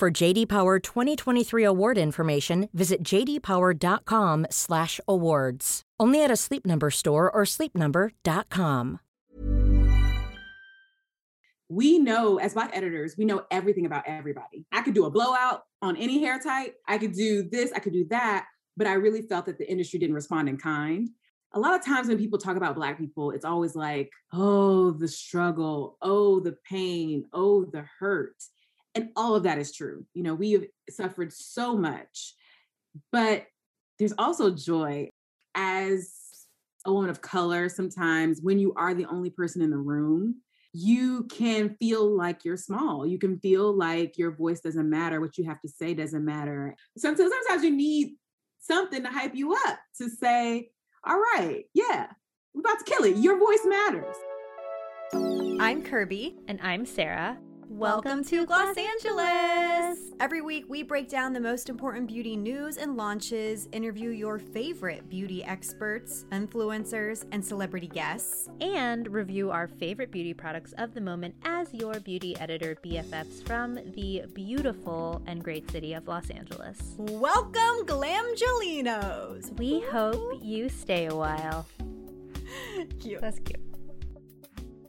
For JD Power 2023 award information, visit jdpower.com/awards. Only at a Sleep Number store or sleepnumber.com. we know as black editors, we know everything about everybody. I could do a blowout on any hair type. I could do this, I could do that, but I really felt that the industry didn't respond in kind. A lot of times when people talk about black people, it's always like, oh, the struggle, oh, the pain, oh, the hurt. And all of that is true. You know, we have suffered so much, but there's also joy as a woman of color. Sometimes when you are the only person in the room, you can feel like you're small. You can feel like your voice doesn't matter, what you have to say doesn't matter. Sometimes, sometimes you need something to hype you up to say, all right, yeah, we're about to kill it. Your voice matters. I'm Kirbie. And I'm Sarah. Welcome, to Gloss Angeles! Every week, we break down the most important beauty news and launches, interview your favorite beauty experts, influencers, and celebrity guests, and review our favorite beauty products of the moment as your beauty editor BFFs from the beautiful and great city of Los Angeles. Welcome, Glamgelinos! We hope you stay a while. cute. That's cute.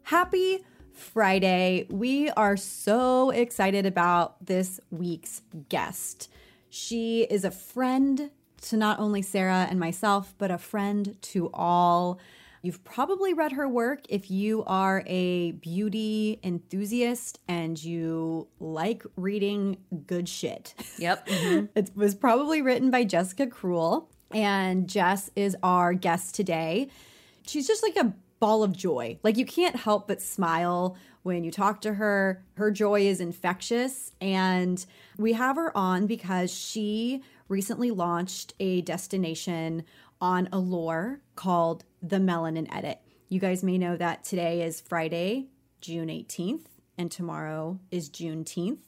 Happy Friday. We are so excited about this week's guest. She is a friend to not only Sarah and myself, but a friend to all. You've probably read her work if you are a beauty enthusiast and you like reading good shit. Yep. Mm-hmm. it was probably written by Jessica Cruel, and Jess is our guest today. She's just like a ball of joy. Like you can't help but smile when you talk to her. Her joy is infectious. And we have her on because she recently launched a destination on Allure called the Melanin Edit. You guys may know that today is Friday, June 18th, and tomorrow is Juneteenth.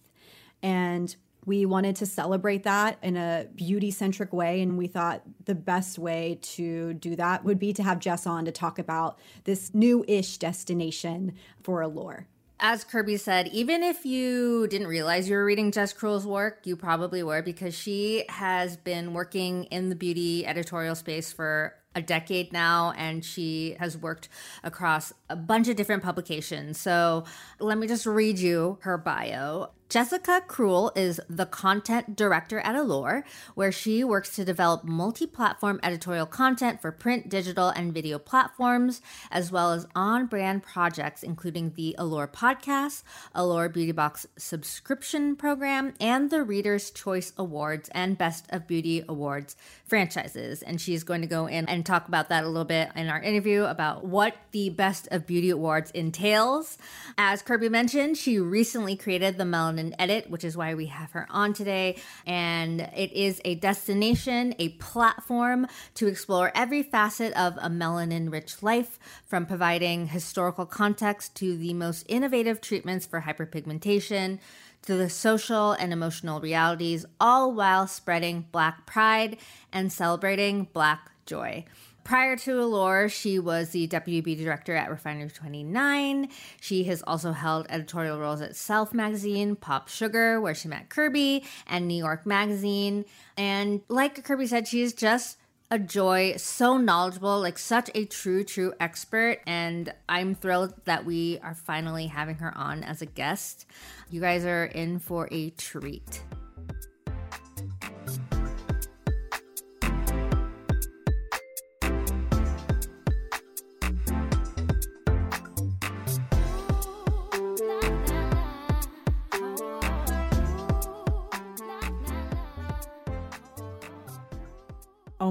And we wanted to celebrate that in a beauty centric way. And we thought the best way to do that would be to have Jess on to talk about this new ish destination for Allure. As Kirbie said, even if you didn't realize you were reading Jess Cruel's work, you probably were because she has been working in the beauty editorial space for a decade now and she has worked across a bunch of different publications. So let me just read you her bio. Jessica Cruel is the content director at Allure, where she works to develop multi platform editorial content for print, digital, and video platforms, as well as on brand projects, including the Allure podcast, Allure Beauty Box subscription program, and the Reader's Choice Awards and Best of Beauty Awards franchises. And she's going to go in and talk about that a little bit in our interview about what the Best of Beauty Awards entails. As Kirbie mentioned, she recently created the Melanin Edit, which is why we have her on today. And it is a destination, a platform to explore every facet of a melanin rich life, from providing historical context to the most innovative treatments for hyperpigmentation to the social and emotional realities, all while spreading Black pride and celebrating Black joy. Prior to Allure, she was the deputy director at Refinery 29. She has also held editorial roles at Self Magazine, Pop Sugar, where she met Kirbie, and New York Magazine. And like Kirbie said, she's just a joy, so knowledgeable, like such a true, true expert. And I'm thrilled that we are finally having her on as a guest. You guys are in for a treat.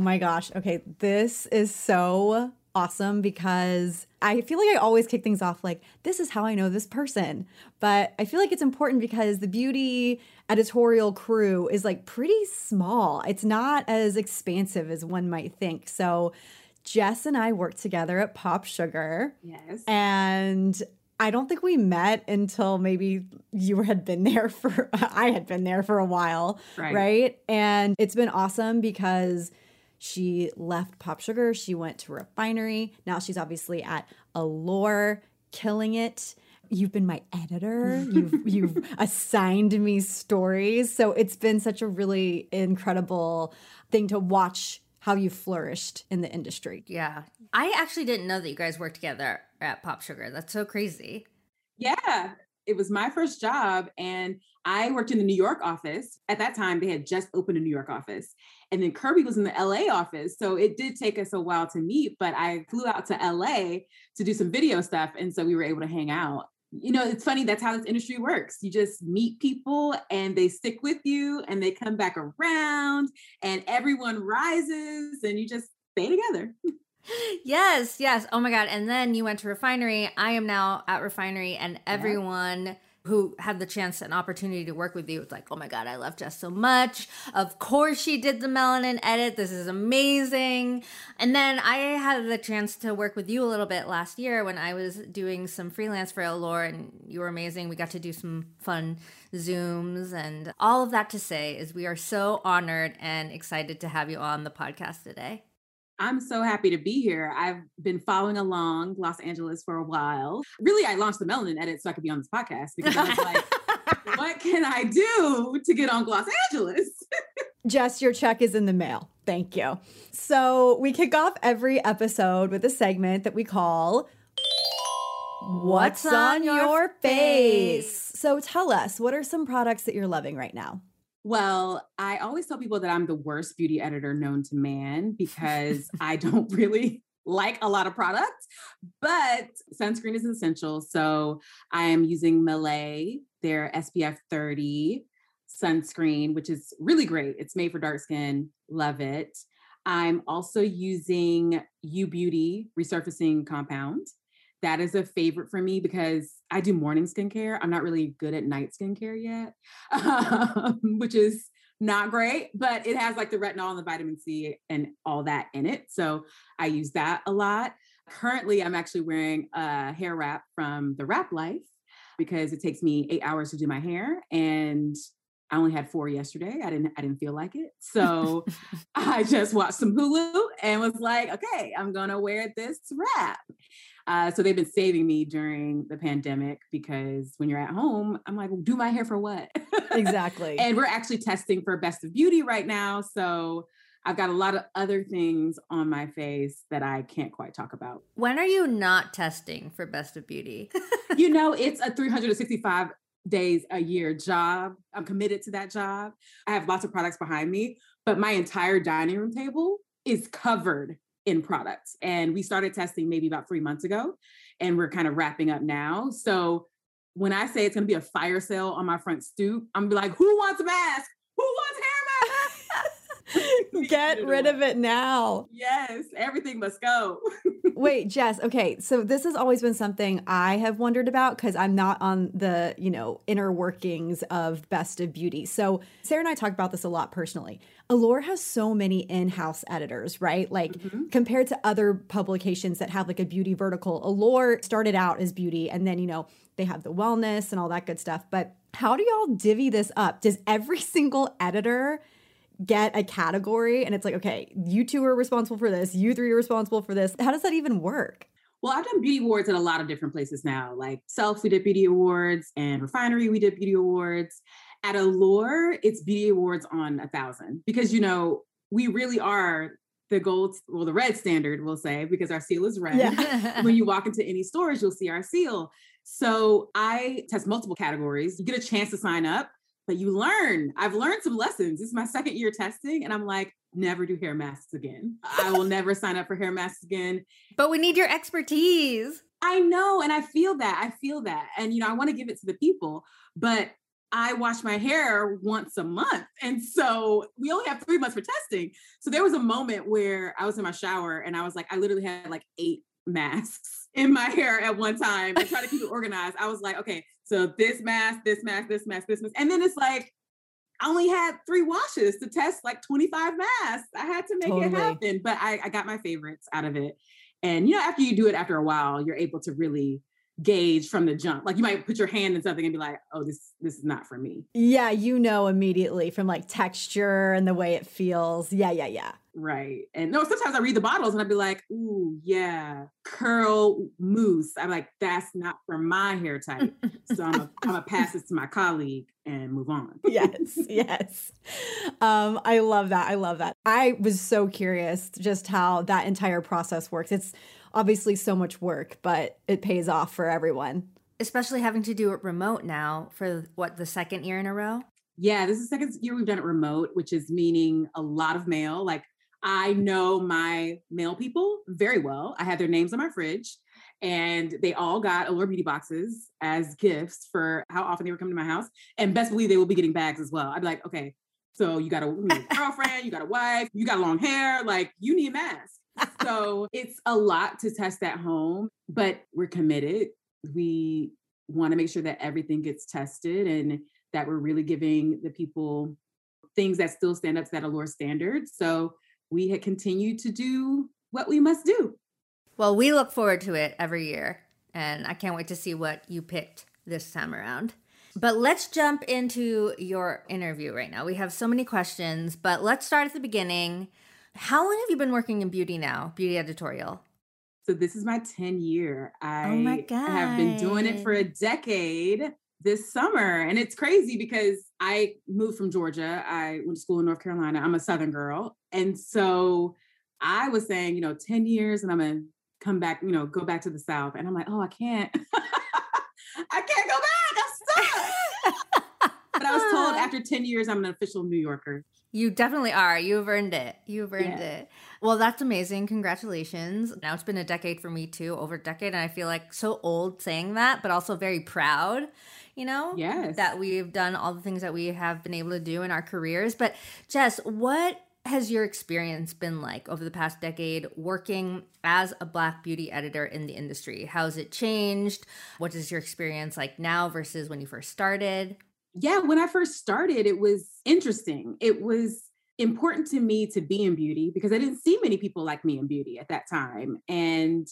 My gosh. Okay, this is so awesome because I feel like I always kick things off like, this is how I know this person. But I feel like it's important because the beauty editorial crew is like pretty small. It's not as expansive as one might think. So Jess and I worked together at Pop Sugar. Yes. And I don't think we met until maybe you had been there for, I had been there for a while. Right. Right. And it's been awesome because she left Pop Sugar, she went to Refinery. Now she's obviously at Allure, killing it. You've been my editor. You've you've assigned me stories. So it's been such a really incredible thing to watch how you flourished in the industry. Yeah. I actually didn't know that you guys worked together at Pop Sugar. That's so crazy. Yeah. It was my first job. And I worked in the New York office. At that time, they had just opened a New York office. And then Kirbie was in the LA office. So it did take us a while to meet, but I flew out to LA to do some video stuff. And so we were able to hang out. You know, it's funny, that's how this industry works. You just meet people and they stick with you and they come back around and everyone rises and you just stay together. yes, yes. Oh my God. And then you went to Refinery. I am now at Refinery, and everyone who had the chance and opportunity to work with you was like, oh my God, I love Jess so much. Of course, she did the melanin edit. This is amazing. And then I had the chance to work with you a little bit last year when I was doing some freelance for Allure, and you were amazing. We got to do some fun Zooms. And all of that to say is we are so honored and excited to have you on the podcast today. I'm so happy to be here. I've been following along Gloss Angeles for a while. Really, I launched the Melanin Edit so I could be on this podcast because I was like, what can I do to get on Gloss Angeles? Jess, your check is in the mail. Thank you. So, we kick off every episode with a segment that we call What's on Your Face? So, tell us, what are some products that you're loving right now? Well, I always tell people that I'm the worst beauty editor known to man because I don't really like a lot of products, but sunscreen is essential. So I am using Mielle, their SPF 30 sunscreen, which is really great. It's made for dark skin. Love it. I'm also using U Beauty resurfacing compound that is a favorite for me because I do morning skincare. I'm not really good at night skincare yet, um, which is not great, but it has like the retinol and the vitamin C and all that in it. So I use that a lot. Currently, I'm actually wearing a hair wrap from the Wrap Life because it takes me eight hours to do my hair. And I only had four yesterday. I didn't I didn't feel like it. So I just watched some Hulu and was like, okay, I'm gonna wear this wrap. Uh, so they've been saving me during the pandemic because when you're at home, I'm like, well, do my hair for what? Exactly. and we're actually testing for Best of Beauty right now. So I've got a lot of other things on my face that I can't quite talk about. When are you not testing for Best of Beauty? you know, it's a 365 days a year job. I'm committed to that job. I have lots of products behind me, but my entire dining room table is covered in products. And we started testing maybe about three months ago, and we're kind of wrapping up now. So when I say it's going to be a fire sale on my front stoop, I'm be like, who wants a mask? Who wants? Get rid of it now. Yes, everything must go. Wait, Jess. Okay, so this has always been something I have wondered about because I'm not on the you know inner workings of Best of Beauty. So Sarah and I talk about this a lot personally. Allure has so many in-house editors, right? Like Mhm. compared to other publications that have like a beauty vertical. Allure started out as beauty, and then you know they have the wellness and all that good stuff. But how do y'all divvy this up? Does every single editor get a category and it's like, okay, you two are responsible for this, you three are responsible for this. How does that even work? Well, I've done beauty awards at a lot of different places now. Like Self, we did beauty awards, and Refinery, we did beauty awards. At Allure, it's beauty awards on a thousand because you know we really are the gold, well, the red standard, we'll say, because our seal is red. Yeah. when you walk into any stores, you'll see our seal. So I test multiple categories. You get a chance to sign up, but you learn. I've learned some lessons. This is my second year testing, and I'm like, never do hair masks again. I will never sign up for hair masks again. but we need your expertise. I know, and I feel that. I feel that. And you know, I want to give it to the people, but I wash my hair once a month. And so we only have three months for testing. So there was a moment where I was in my shower and I was like, I literally had like eight masks in my hair at one time and try to keep it organized. I was like, okay, so this mask, this mask, this mask, this mask. And then it's like, I only had three washes to test like 25 masks. I had to make totally. it happen, but I, I got my favorites out of it. And you know, after you do it after a while, you're able to really gauge from the jump. Like you might put your hand in something and be like, "Oh, this this is not for me." Yeah, you know immediately from like texture and the way it feels. Yeah, yeah, yeah. Right. And no, sometimes I read the bottles and I'd be like, "Ooh, yeah, curl mousse." I'm like, "That's not for my hair type." so I'm gonna pass this to my colleague and move on. yes, yes. Um, I love that. I love that. I was so curious just how that entire process works. It's obviously so much work, but it pays off for everyone. Especially having to do it remote now for what the second year in a row. Yeah, this is the second year we've done it remote, which is meaning a lot of mail. Like I know my mail people very well. I have their names on my fridge and they all got Allure beauty boxes as gifts for how often they were coming to my house. And best believe they will be getting bags as well. I'd be like, okay, so you got a, you a girlfriend, you got a wife, you got long hair, like you need a mask so it's a lot to test at home, but we're committed. We want to make sure that everything gets tested and that we're really giving the people things that still stand up to that allure standard. So we had continued to do what we must do. Well, we look forward to it every year, and I can't wait to see what you picked this time around. But let's jump into your interview right now. We have so many questions, but let's start at the beginning. How long have you been working in beauty now, beauty editorial? So this is my 10 year. I oh my God. have been doing it for a decade this summer. And it's crazy because I moved from Georgia. I went to school in North Carolina. I'm a Southern girl. And so I was saying, you know, 10 years and I'm going to come back, you know, go back to the South. And I'm like, oh, I can't. I can't go back. I'm stuck. I was told ah. after 10 years, I'm an official New Yorker. You definitely are. You've earned it. You've earned yeah. it. Well, that's amazing. Congratulations. Now it's been a decade for me too, over a decade. And I feel like so old saying that, but also very proud, you know? Yes. That we've done all the things that we have been able to do in our careers. But Jess, what has your experience been like over the past decade working as a black beauty editor in the industry? How has it changed? What is your experience like now versus when you first started? Yeah, when I first started, it was interesting. It was important to me to be in beauty because I didn't see many people like me in beauty at that time. And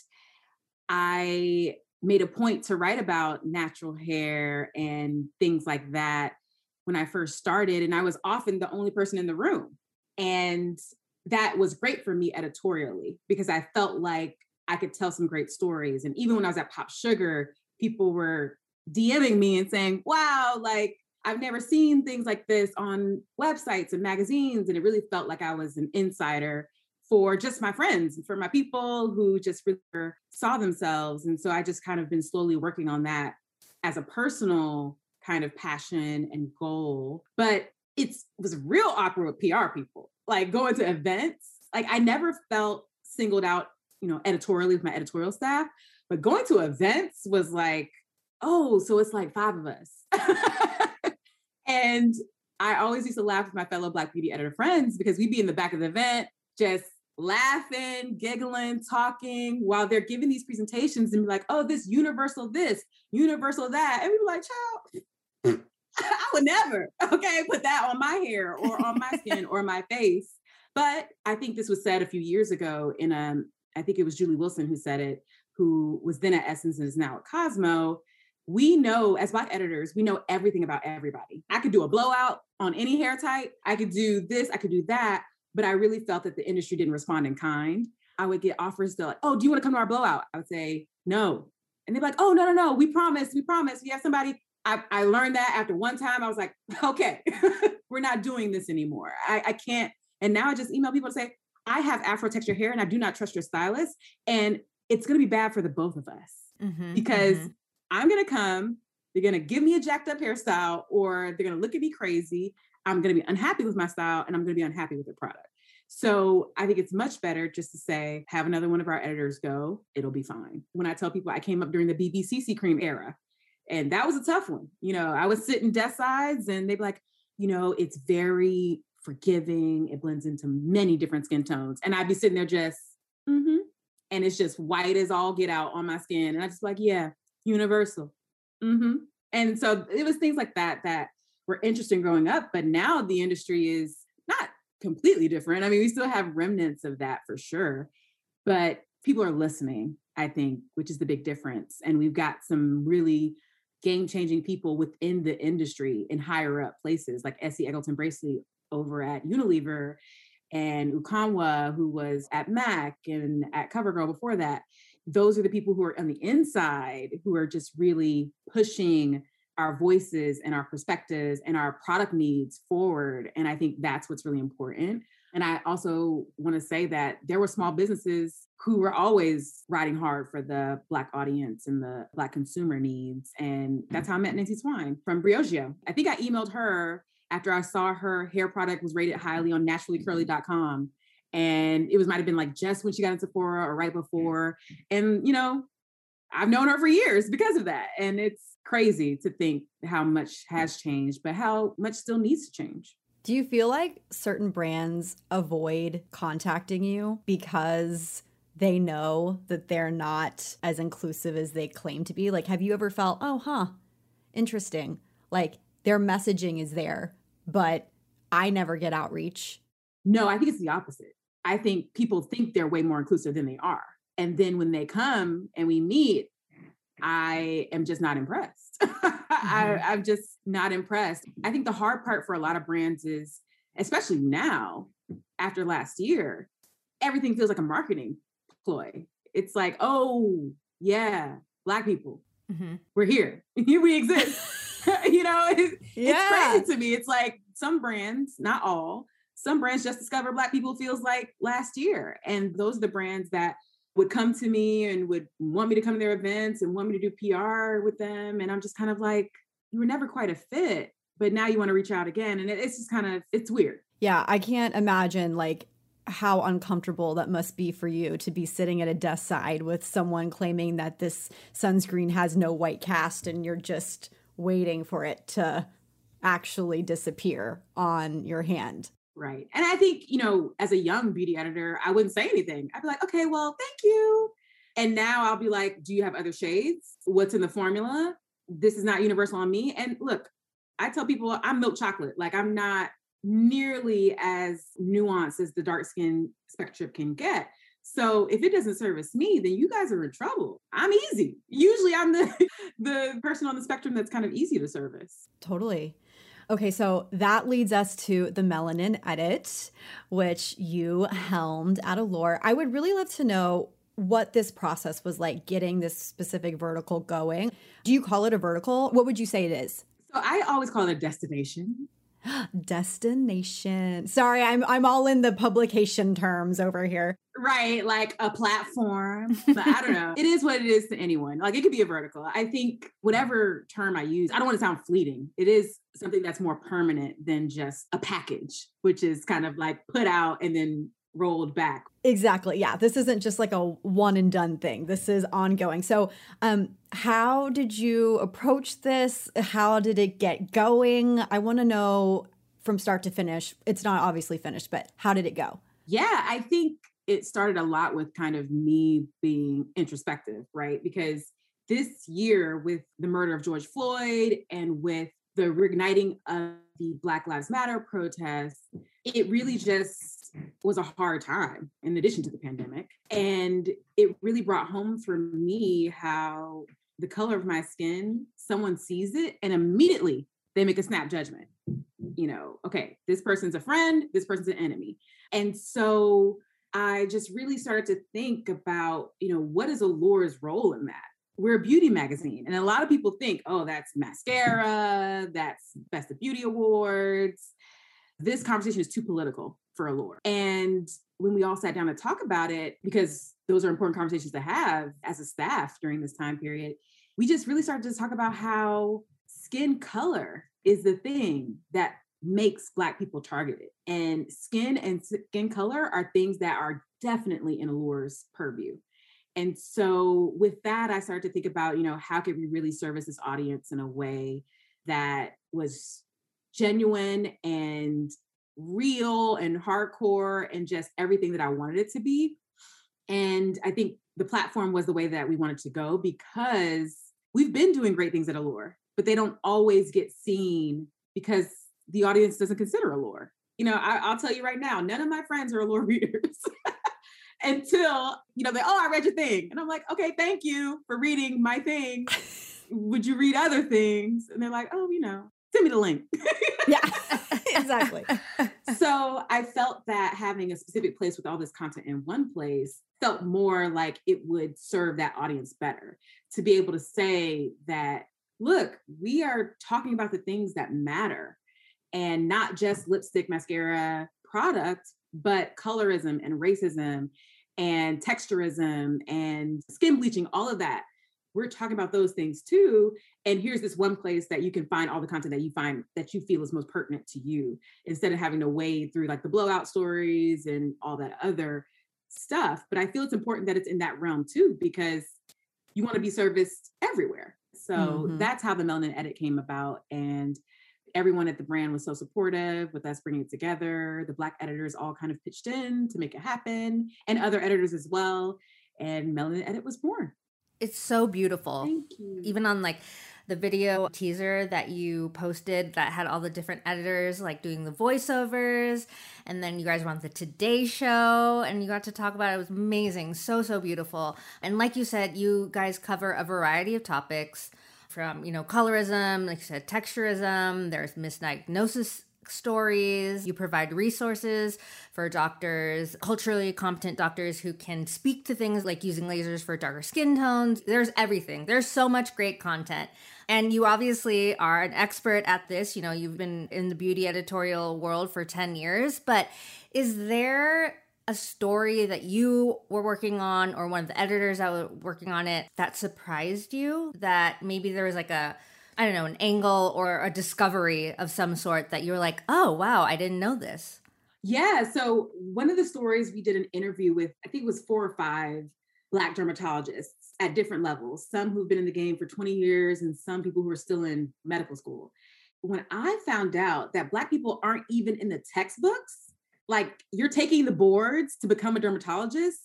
I made a point to write about natural hair and things like that when I first started. And I was often the only person in the room. And that was great for me editorially because I felt like I could tell some great stories. And even when I was at Pop Sugar, people were DMing me and saying, wow, like I've never seen things like this on websites and magazines. And it really felt like I was an insider for just my friends, for my people who just really saw themselves. And so I just kind of been slowly working on that as a personal kind of passion and goal. But it was real awkward with PR people, like going to events. Like I never felt singled out, you know, editorially with my editorial staff, but going to events was like, oh, so it's like five of us. And I always used to laugh with my fellow Black beauty editor friends because we'd be in the back of the event just laughing, giggling, talking while they're giving these presentations and be like, oh, this universal this, universal that. And we were like, child, I would never, okay, put that on my hair or on my skin or my face. But I think this was said a few years ago in um, I think it was Julee Wilson who said it, who was then at Essence and is now at Cosmo we know as black editors, we know everything about everybody. I could do a blowout on any hair type. I could do this, I could do that. But I really felt that the industry didn't respond in kind. I would get offers to like, oh, do you want to come to our blowout? I would say, no. And they'd be like, oh, no, no, no, we promise, we promise. We have somebody. I, I learned that after one time. I was like, okay, we're not doing this anymore. I, I can't. And now I just email people and say, I have Afro texture hair and I do not trust your stylist. And it's going to be bad for the both of us mm-hmm, because mm-hmm. I'm going to come, they're going to give me a jacked up hairstyle, or they're going to look at me crazy. I'm going to be unhappy with my style and I'm going to be unhappy with the product. So I think it's much better just to say, have another one of our editors go, it'll be fine. When I tell people I came up during the BBCC cream era, And that was a tough one. You know, I was sitting desk sides and they'd be like, you know, it's very forgiving. It blends into many different skin tones. And I'd be sitting there just, mm-hmm. And it's just white as all get out on my skin. And I just like, yeah, universal. Mm-hmm. And so it was things like that that were interesting growing up. But now the industry is not completely different. I mean, we still have remnants of that for sure. But people are listening, I think, which is the big difference. And we've got some really game changing people within the industry in higher up places like Esi Eggleston Bracey over at Unilever and Ukonwa, who was at MAC and at CoverGirl before that. Those are the people who are on the inside who are just really pushing our voices and our perspectives and our product needs forward. And I think that's what's really important. And I also want to say that there were small businesses who were always riding hard for the Black audience and the Black consumer needs. And that's how I met Nancy Twine from Briogeo. I think I emailed her after I saw her hair product was rated highly on naturallycurly.com. And it was might have been like just when she got into Sephora or right mm. before. And, you know, I've known her for years because of that. And it's crazy to think how much has changed, but how much still needs to change. Do you feel like certain brands avoid contacting you because they know that they're not as inclusive as they claim to be? Like, have you ever felt, oh, huh, interesting? Like, their messaging is there, but I never get outreach. No, I think it's the opposite. I think people think they're way more inclusive than they are. And then when they come and we meet, I am just not impressed. mm-hmm. I, I'm just not impressed. I think the hard part for a lot of brands is, especially now after last year, everything feels like a marketing ploy. It's like, oh, yeah, Black people, mm-hmm. we're here, we exist. you know, it, yeah. it's crazy to me. It's like some brands, not all, some brands just discover Black people feels like last year. And those are the brands that would come to me and would want me to come to their events and want me to do PR with them. And I'm just kind of like, you were never quite a fit, but now you want to reach out again. And it's just kind of, it's weird. Yeah, I can't imagine like how uncomfortable that must be for you to be sitting at a desk side with someone claiming that this sunscreen has no white cast and you're just waiting for it to actually disappear on your hand. Right. And I think, you know, as a young beauty editor, I wouldn't say anything. I'd be like, okay, well, thank you. And now I'll be like, do you have other shades? What's in the formula? This is not universal on me. And look, I tell people I'm milk chocolate. Like I'm not nearly as nuanced as the dark skin spectrum can get. So if it doesn't service me, then you guys are in trouble. I'm easy. Usually I'm the the person on the spectrum that's kind of easy to service. Totally. Okay, so that leads us to the melanin edit, which you helmed at Allure. I would really love to know what this process was like getting this specific vertical going. Do you call it a vertical? What would you say it is? So I always call it a destination. Destination. Sorry, I'm I'm all in the publication terms over here. Right, like a platform. But I don't know. it is what it is to anyone. Like it could be a vertical. I think whatever term I use, I don't want to sound fleeting. It is something that's more permanent than just a package, which is kind of like put out and then rolled back. Exactly. Yeah. This isn't just like a one and done thing. This is ongoing. So, um, how did you approach this? How did it get going? I want to know from start to finish. It's not obviously finished, but how did it go? Yeah, I think it started a lot with kind of me being introspective, right? Because this year, with the murder of George Floyd and with the reigniting of the Black Lives Matter protests, it really just was a hard time in addition to the pandemic. And it really brought home for me how the color of my skin, someone sees it and immediately they make a snap judgment. You know, okay, this person's a friend, this person's an enemy. And so I just really started to think about, you know, what is Allure's role in that? We're a beauty magazine. And a lot of people think, oh, that's mascara, that's Best of Beauty Awards. This conversation is too political for Allure. And when we all sat down to talk about it, because those are important conversations to have as a staff during this time period, we just really started to talk about how skin color is the thing that makes Black people targeted. And skin and skin color are things that are definitely in Allure's purview. And so with that, I started to think about, you know, how could we really service this audience in a way that was genuine and real and hardcore and just everything that I wanted it to be. And I think the platform was the way that we wanted to go because we've been doing great things at Allure, but they don't always get seen because the audience doesn't consider Allure. You know, I, will tell you right now, none of my friends are Allure readers until, you know, they, oh, I read your thing. And I'm like, okay, thank you for reading my thing. Would you read other things? And they're like, oh, you know, send me the link. yeah, exactly. so I felt that having a specific place with all this content in one place felt more like it would serve that audience better to be able to say that, look, we are talking about the things that matter and not just lipstick, mascara, product, but colorism and racism and texturism and skin bleaching, all of that we're talking about those things too and here's this one place that you can find all the content that you find that you feel is most pertinent to you instead of having to wade through like the blowout stories and all that other stuff but i feel it's important that it's in that realm too because you want to be serviced everywhere so mm-hmm. that's how the melanin edit came about and everyone at the brand was so supportive with us bringing it together the black editors all kind of pitched in to make it happen and other editors as well and melanin edit was born it's so beautiful. Thank you. Even on like the video teaser that you posted that had all the different editors like doing the voiceovers and then you guys were on the today show and you got to talk about it. it was amazing so so beautiful and like you said you guys cover a variety of topics from you know colorism like you said texturism there's misdiagnosis stories. You provide resources for doctors, culturally competent doctors who can speak to things like using lasers for darker skin tones. There's everything. There's so much great content. And you obviously are an expert at this. You know, you've been in the beauty editorial world for 10 years, but is there a story that you were working on or one of the editors that were working on it that surprised you that maybe there was like a I don't know, an angle or a discovery of some sort that you're like, oh, wow, I didn't know this? Yeah. So, one of the stories we did an interview with, I think it was four or five Black dermatologists at different levels, some who've been in the game for 20 years and some people who are still in medical school. When I found out that Black people aren't even in the textbooks, like you're taking the boards to become a dermatologist,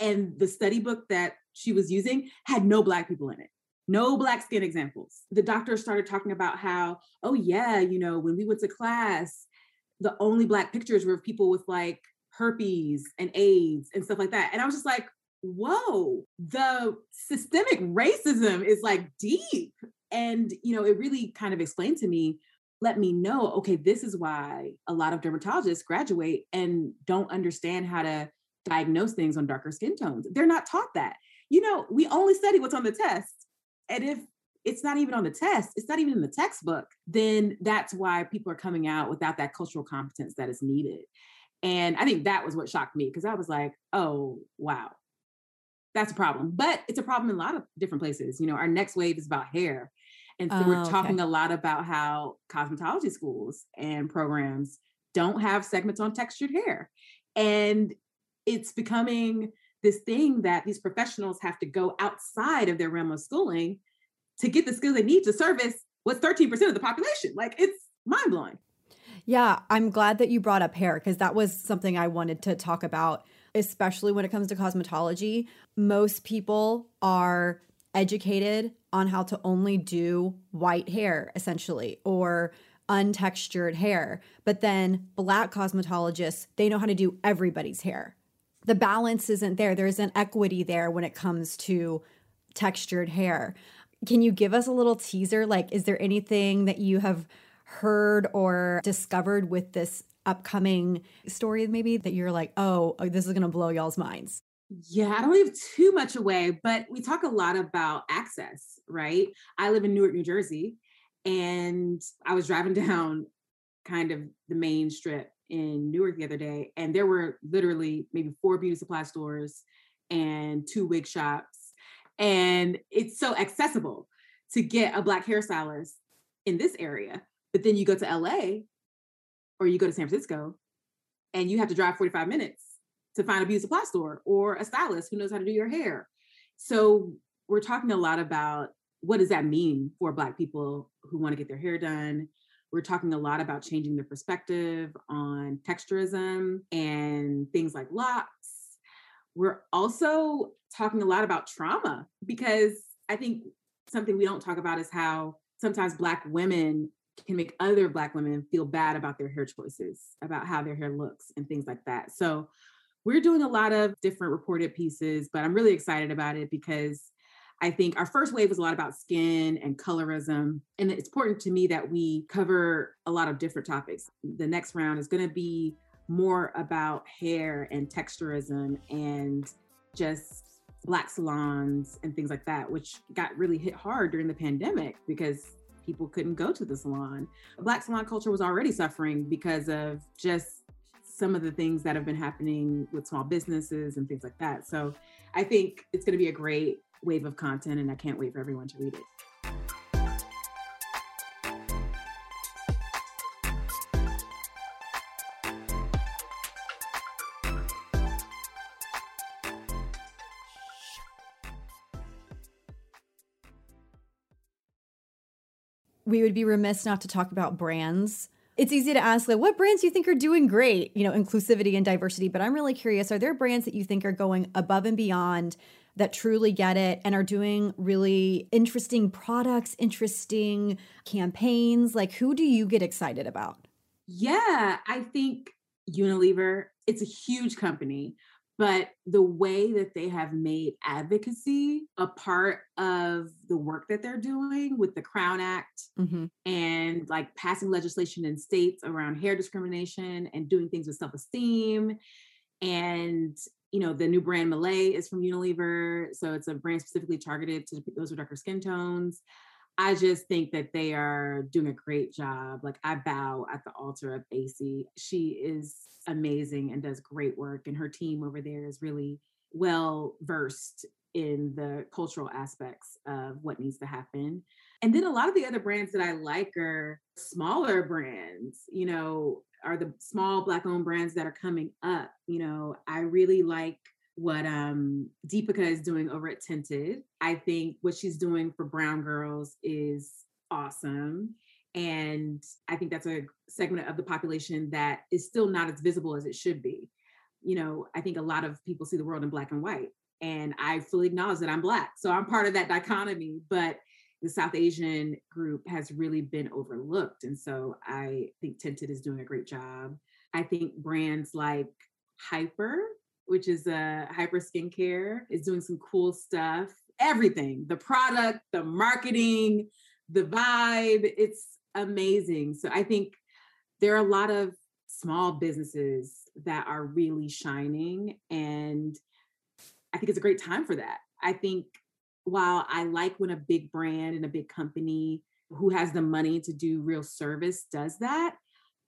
and the study book that she was using had no Black people in it no black skin examples. The doctor started talking about how, oh, yeah, you know, when we went to class, the only black pictures were of people with like herpes and AIDS and stuff like that. And I was just like, whoa, the systemic racism is like deep. And, you know, it really kind of explained to me, let me know, okay, this is why a lot of dermatologists graduate and don't understand how to diagnose things on darker skin tones. They're not taught that. You know, we only study what's on the test and if it's not even on the test, it's not even in the textbook, then that's why people are coming out without that cultural competence that is needed. And I think that was what shocked me because I was like, oh, wow, that's a problem. But it's a problem in a lot of different places. You know, our next wave is about hair. And so oh, we're talking okay. a lot about how cosmetology schools and programs don't have segments on textured hair. And it's becoming this thing that these professionals have to go outside of their realm of schooling to get the skills they need to service what's 13% of the population. Like it's mind blowing. Yeah, I'm glad that you brought up hair because that was something I wanted to talk about, especially when it comes to cosmetology. Most people are educated on how to only do white hair, essentially, or untextured hair. But then black cosmetologists, they know how to do everybody's hair the balance isn't there. There's an equity there when it comes to textured hair. Can you give us a little teaser? Like, is there anything that you have heard or discovered with this upcoming story, maybe that you're like, oh, oh this is going to blow y'all's minds? Yeah, I don't give too much away, but we talk a lot about access, right? I live in Newark, New Jersey, and I was driving down kind of the main strip in Newark the other day, and there were literally maybe four beauty supply stores and two wig shops. And it's so accessible to get a Black hairstylist in this area. But then you go to LA or you go to San Francisco and you have to drive 45 minutes to find a beauty supply store or a stylist who knows how to do your hair. So we're talking a lot about what does that mean for Black people who want to get their hair done? We're talking a lot about changing the perspective on texturism and things like locks. We're also talking a lot about trauma because I think something we don't talk about is how sometimes Black women can make other Black women feel bad about their hair choices, about how their hair looks, and things like that. So we're doing a lot of different reported pieces, but I'm really excited about it because I think our first wave was a lot about skin and colorism. And it's important to me that we cover a lot of different topics. The next round is going to be more about hair and texturism and just black salons and things like that, which got really hit hard during the pandemic because people couldn't go to the salon. Black salon culture was already suffering because of just some of the things that have been happening with small businesses and things like that. So I think it's going to be a great wave of content, and I can't wait for everyone to read it. we would be remiss not to talk about brands. It's easy to ask, like, what brands do you think are doing great, you know, inclusivity and diversity? But I'm really curious are there brands that you think are going above and beyond that truly get it and are doing really interesting products, interesting campaigns? Like, who do you get excited about? Yeah, I think Unilever, it's a huge company, but the way that they have made advocacy a part of the work that they're doing with the Crown Act mm-hmm. and like passing legislation in states around hair discrimination and doing things with self esteem. And, you know, the new brand Mele is from Unilever. So it's a brand specifically targeted to those with darker skin tones. I just think that they are doing a great job. Like I bow at the altar of Esi. She is amazing and does great work, and her team over there is really well versed in the cultural aspects of what needs to happen. And then a lot of the other brands that I like are smaller brands, you know, are the small black owned brands that are coming up. You know, I really like what um Deepica is doing over at Tinted. I think what she's doing for brown girls is awesome. And I think that's a segment of the population that is still not as visible as it should be. You know, I think a lot of people see the world in black and white. And I fully acknowledge that I'm black. So I'm part of that dichotomy. But the South Asian group has really been overlooked. And so I think Tinted is doing a great job. I think brands like Hyper which is a hyper skincare, is doing some cool stuff. Everything, the product, the marketing, the vibe, it's amazing. So I think there are a lot of small businesses that are really shining. And I think it's a great time for that. I think while I like when a big brand and a big company who has the money to do real service does that,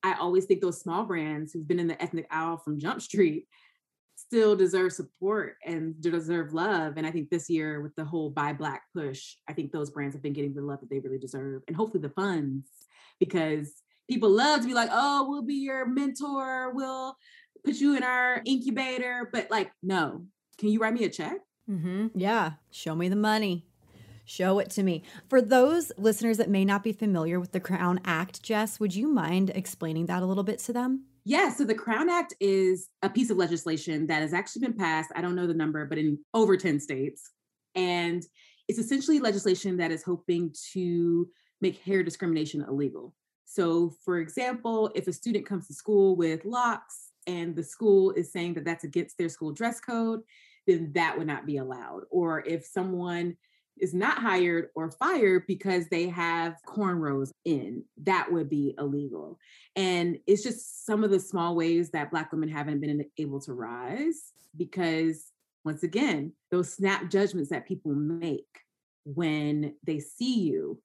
I always think those small brands who've been in the ethnic aisle from Jump Street still deserve support and deserve love. And I think this year with the whole buy black push, I think those brands have been getting the love that they really deserve and hopefully the funds because people love to be like, oh, we'll be your mentor, we'll put you in our incubator. But like, no, can you write me a check? Mm-hmm. Yeah, show me the money. Show it to me. For those listeners that may not be familiar with the Crown Act, Jess, would you mind explaining that a little bit to them? Yeah, so the Crown Act is a piece of legislation that has actually been passed, I don't know the number, but in over 10 states. And it's essentially legislation that is hoping to make hair discrimination illegal. So, for example, if a student comes to school with locks and the school is saying that that's against their school dress code, then that would not be allowed. Or if someone is not hired or fired because they have cornrows in. That would be illegal. And it's just some of the small ways that Black women haven't been able to rise because, once again, those snap judgments that people make when they see you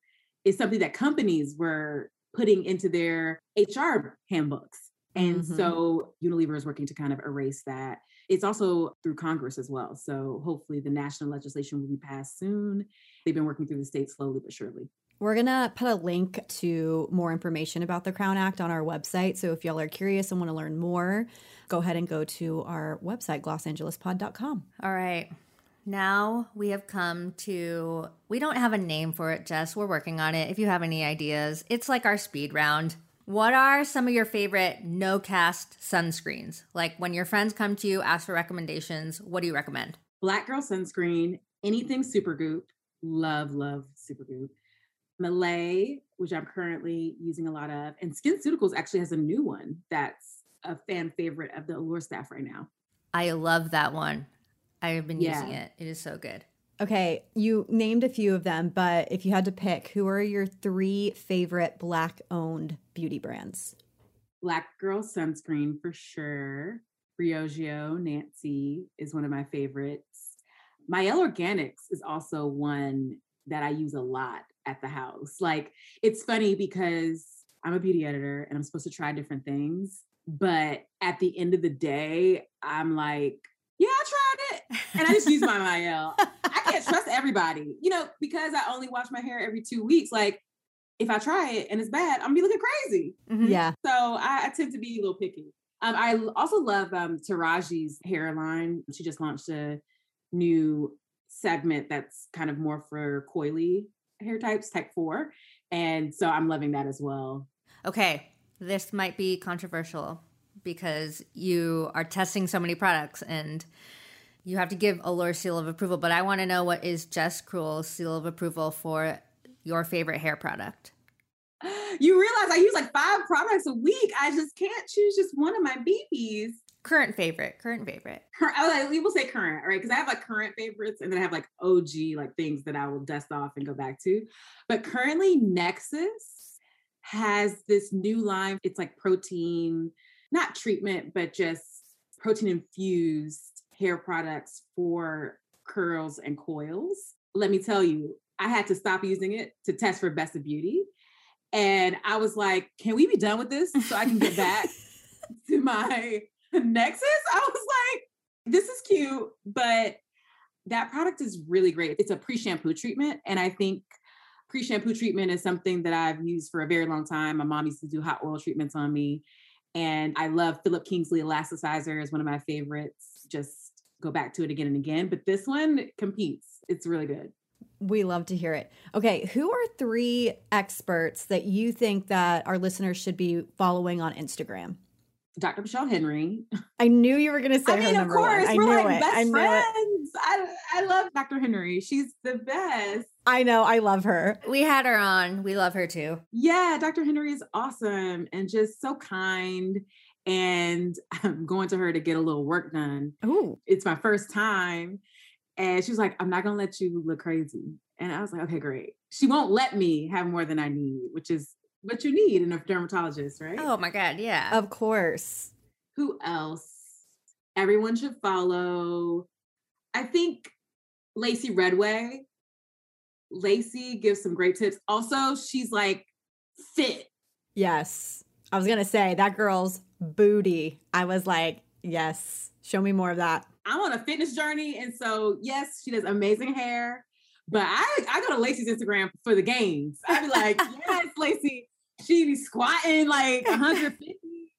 is something that companies were putting into their HR handbooks. And mm-hmm. so Unilever is working to kind of erase that it's also through Congress as well. So hopefully the national legislation will be passed soon. They've been working through the states slowly but surely. We're going to put a link to more information about the Crown Act on our website. So if y'all are curious and want to learn more, go ahead and go to our website, glossangelespod.com. All right. now we have come to, we don't have a name for it, Jess. We're working on it. If you have any ideas, it's like our speed round. What are some of your favorite no cast sunscreens? Like when your friends come to you, ask for recommendations, what do you recommend? Black Girl Sunscreen, anything Supergoop. Love, love Supergoop. Mele, which I'm currently using a lot of, and SkinCeuticals actually has a new one that's a fan favorite of the Allure staff right now. I love that one. I have been Yeah. using it. It is so good. Okay, you named a few of them, but if you had to pick, who are your three favorite black owned beauty brands? Black Girl Sunscreen for sure. Briogeo, Nancy is one of my favorites. Mielle Organics is also one that I use a lot at the house. Like, it's funny because I'm a beauty editor and I'm supposed to try different things. But at the end of the day, I'm like, tried it. And I just use my Mielle. I can't trust everybody, you know, because I only wash my hair every two weeks. Like, if I try it and it's bad, I'm gonna be looking crazy. Mhm. Yeah. So I, I tend to be a little picky. Um, I l- also love um, Taraji's hairline. She just launched a new segment that's kind of more for coily hair types, type four. And so I'm loving that as well. Okay, this might be controversial because you are testing so many products and you have to give a Allure seal of approval. But I want to know what is Jess Cruel's seal of approval for your favorite hair product? You realize I use like five products a week. I just can't choose just one of my BBs. Current favorite, current favorite. I like, we will say current, right? Because I have like current favorites and then I have like OG, like things that I will dust off and go back to. But currently, Nexxus has this new line. It's like protein, not treatment, but just protein infused hair products for curls and coils. Let me tell you, I had to stop using it to test for Best of Beauty. And I was like, can we be done with this so I can get back to my Nexxus? I was like, this is cute, but that product is really great. It's a pre shampoo treatment. And I think pre shampoo treatment is something that I've used for a very long time. My mom used to do hot oil treatments on me. And I love Philip Kingsley Elasticizer is one of my favorites. Just go back to it again and again. But this one competes. It's really good. We love to hear it. Okay, who are three experts that you think that our listeners should be following on Instagram? Dr. Michelle Henry. I knew you were going to say I mean, her of course, one. I we're knew like it. best I knew it. friends. I, I love Dr. Henry. She's the best. I know. I love her. We had her on. We love her too. Yeah, Dr. Henry is awesome and just so kind. And I'm going to her to get a little work done. Ooh, It's my first time. And she was like, I'm not going to let you look crazy. And I was like, okay, great. She won't let me have more than I need, which is what you need in a dermatologist, right? Oh my God, yeah. of course. who else everyone should follow i think lacy redway lacey gives some great tips also she's like fit Yes. I was going to say that girl's booty. I was like, yes, show me more of that. i'm on a fitness journey and so yes she does amazing hair but i i go to lacy's instagram for the gains i'd be like yes lacy she be squatting like 150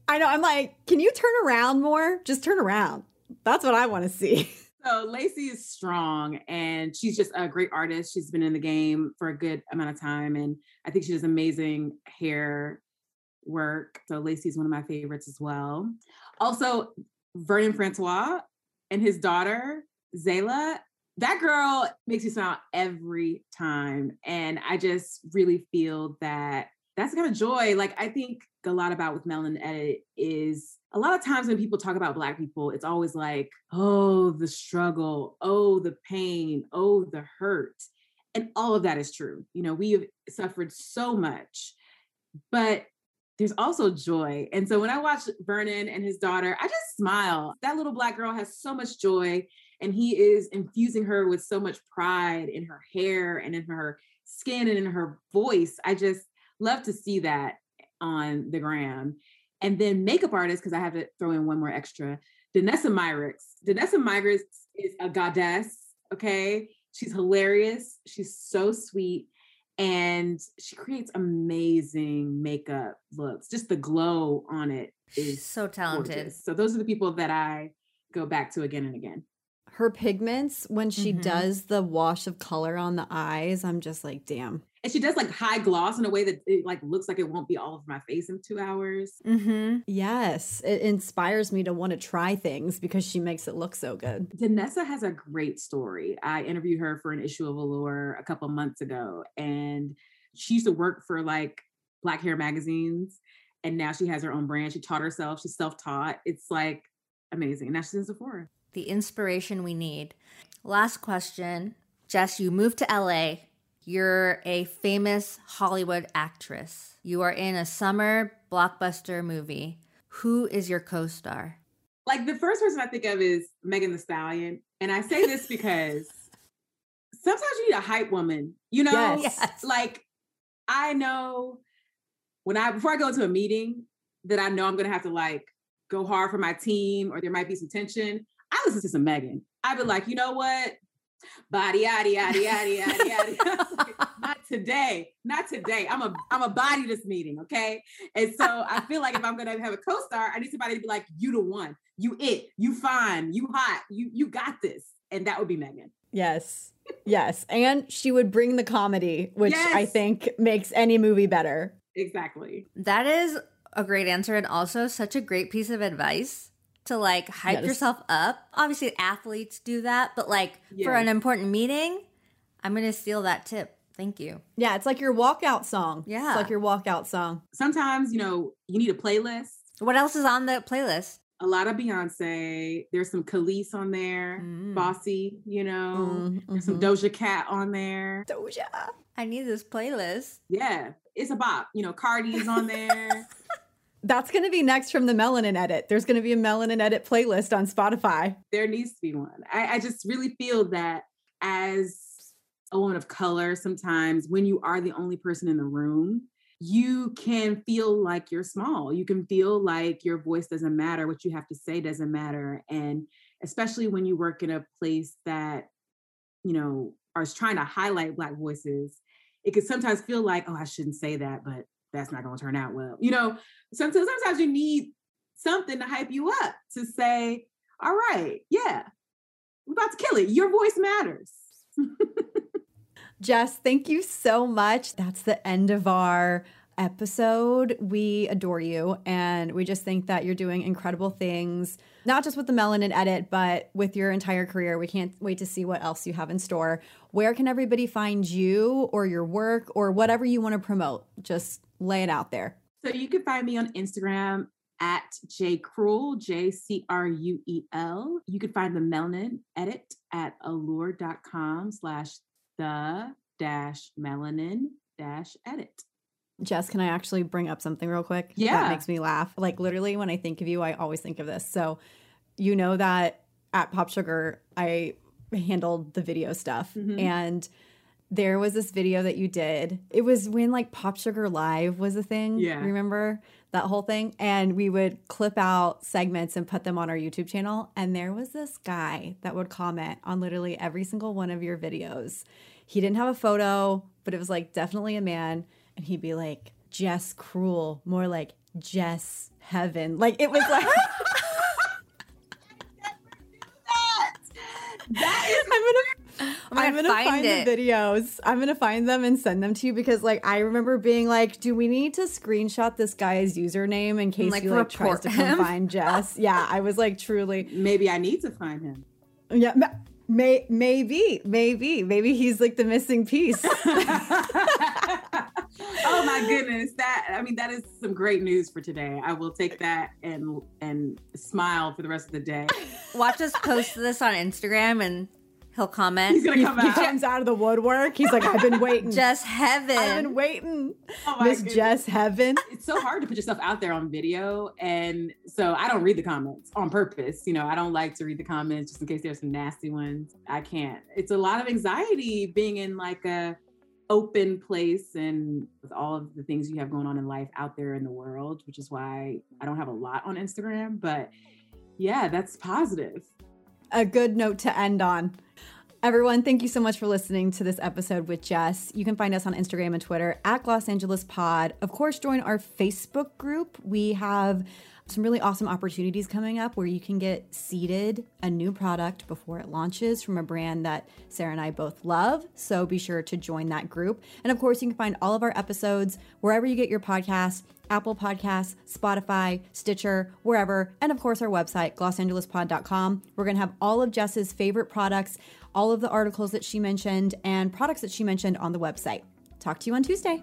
I know. I'm like, can you turn around more? Just turn around. That's what I want to see. So Lacy is strong and she's just a great artist. She's been in the game for a good amount of time. And I think she does amazing hair work. So Lacy is one of my favorites as well. Also, Vernon Francois and his daughter, Zayla. That girl makes me smile every time. And I just really feel that that's kind of joy. Like I think a lot about with Melanin Edit is a lot of times when people talk about Black people, it's always like, oh, the struggle, oh, the pain, oh, the hurt. And all of that is true. You know, we have suffered so much, but there's also joy. And so when I watch Vernon and his daughter, I just smile. That little Black girl has so much joy, and he is infusing her with so much pride in her hair and in her skin and in her voice. I just love to see that on the gram. And then makeup artist, because I have to throw in one more extra, Danessa Myricks. Danessa Myricks is a goddess, okay? She's hilarious. She's so sweet. And she creates amazing makeup looks. Just the glow on it is so talented. gorgeous. So those are the people that I go back to again and again. her pigments when she mm-hmm. does the wash of color on the eyes i'm just like damn and she does like high gloss in a way that it like looks like it won't be all over my face in two hours. Mm-hmm. yes. It inspires me to want to try things because she makes it look so good. Danessa has a great story. I interviewed her for an issue of allure a couple months ago and she used to work for like black hair magazines and now she has her own brand. She taught herself. She's self-taught. It's like amazing. And now she's in sephora. The inspiration we need. Last question. Jess, you moved to LA. You're a famous Hollywood actress. You are in a summer blockbuster movie. Who is your co star? Like the first person I think of is Megan Thee Stallion. And I say this because sometimes you need a hype woman, you know? Yes. Like I know when I, before I go into a meeting that I know I'm going to have to like go hard for my team or there might be some tension. I listen to some Megan. I'd be like, you know what? Body yada yada yada yada yada. not today. Not today. I'm a I'm a body this meeting, okay? And so I feel like if I'm gonna have a co-star, I need somebody to be like, you the one, you it, you fine, you hot, you you got this. And that would be Megan. Yes. Yes. And she would bring the comedy, which yes. I think makes any movie better. Exactly. That is a great answer and also such a great piece of advice to like hype yes. yourself up. Obviously, athletes do that, but like yes. for an important meeting, I'm going to steal that tip. Thank you. Yeah, it's like your walkout song. Yeah. It's like your walkout song. Sometimes, you know, you need a playlist. What else is on the playlist? A lot of Beyonce. There's some Kelis on there. Mm. Bossy, you know. Mm, mm-hmm. There's some Doja Cat on there. Doja. I need this playlist. Yeah. It's a bop. You know, Cardi's on there. That's going to be next from the Melanin Edit. There's going to be a Melanin Edit playlist on Spotify. There needs to be one. I, I just really feel that as a woman of color, sometimes when you are the only person in the room, you can feel like you're small. You can feel like your voice doesn't matter, what you have to say doesn't matter. And especially when you work in a place that, you know, are trying to highlight Black voices, it could sometimes feel like, oh, I shouldn't say that, but that's not going to turn out well. You know, sometimes, sometimes you need something to hype you up to say, all right, yeah, we're about to kill it. Your voice matters. Jess, thank you so much. That's the end of our episode. We adore you and we just think that you're doing incredible things, not just with the Melanin Edit, but with your entire career. We can't wait to see what else you have in store. Where can everybody find you or your work or whatever you want to promote? Just lay it out there. So you can find me on Instagram at J Cruel, J C R U E L. You can find the melanin edit at allure.com slash the dash melanin dash edit. Jess, can I actually bring up something real quick? Yeah. That makes me laugh. Like literally when I think of you, I always think of this. So you know that at Pop Sugar, I handled the video stuff mm-hmm. and there was this video that you did. It was when like Pop Sugar Live was a thing. Yeah. Remember that whole thing? And we would clip out segments and put them on our YouTube channel. And there was this guy that would comment on literally every single one of your videos. He didn't have a photo, but it was like definitely a man. And he'd be like, Jess Cruel, more like Jess Heaven. Like it was like. that is I'm gonna I'm, I'm gonna, find, find the videos. I'm gonna find them and send them to you because, like, I remember being like, "Do we need to screenshot this guy's username in case like, he like tries to come find Jess?" yeah, I was like, truly. Maybe I need to find him. Yeah, may maybe, maybe, maybe he's like the missing piece. my goodness that i mean that is some great news for today i will take that and and smile for the rest of the day watch us post this on instagram and He'll comment. He's gonna come he, out. He comes out of the woodwork. He's like, I've been waiting. Just heaven. I've been waiting. Oh Miss Jess Heaven. It's so hard to put yourself out there on video. And so I don't read the comments on purpose. You know, I don't like to read the comments just in case there's some nasty ones. I can't. It's a lot of anxiety being in like a open place and with all of the things you have going on in life out there in the world, which is why I don't have a lot on Instagram. But yeah, that's positive. A good note to end on. Everyone, thank you so much for listening to this episode with Jess. You can find us on Instagram and Twitter at Gloss Angeles Pod. Of course, join our Facebook group. We have some really awesome opportunities coming up where you can get seeded a new product before it launches from a brand that Sarah and I both love. So be sure to join that group. And of course, you can find all of our episodes wherever you get your podcasts. Apple Podcasts, Spotify, Stitcher, wherever, and of course our website, glossangelespod.com. We're going to have all of Jess's favorite products, all of the articles that she mentioned, and products that she mentioned on the website. Talk to you on Tuesday.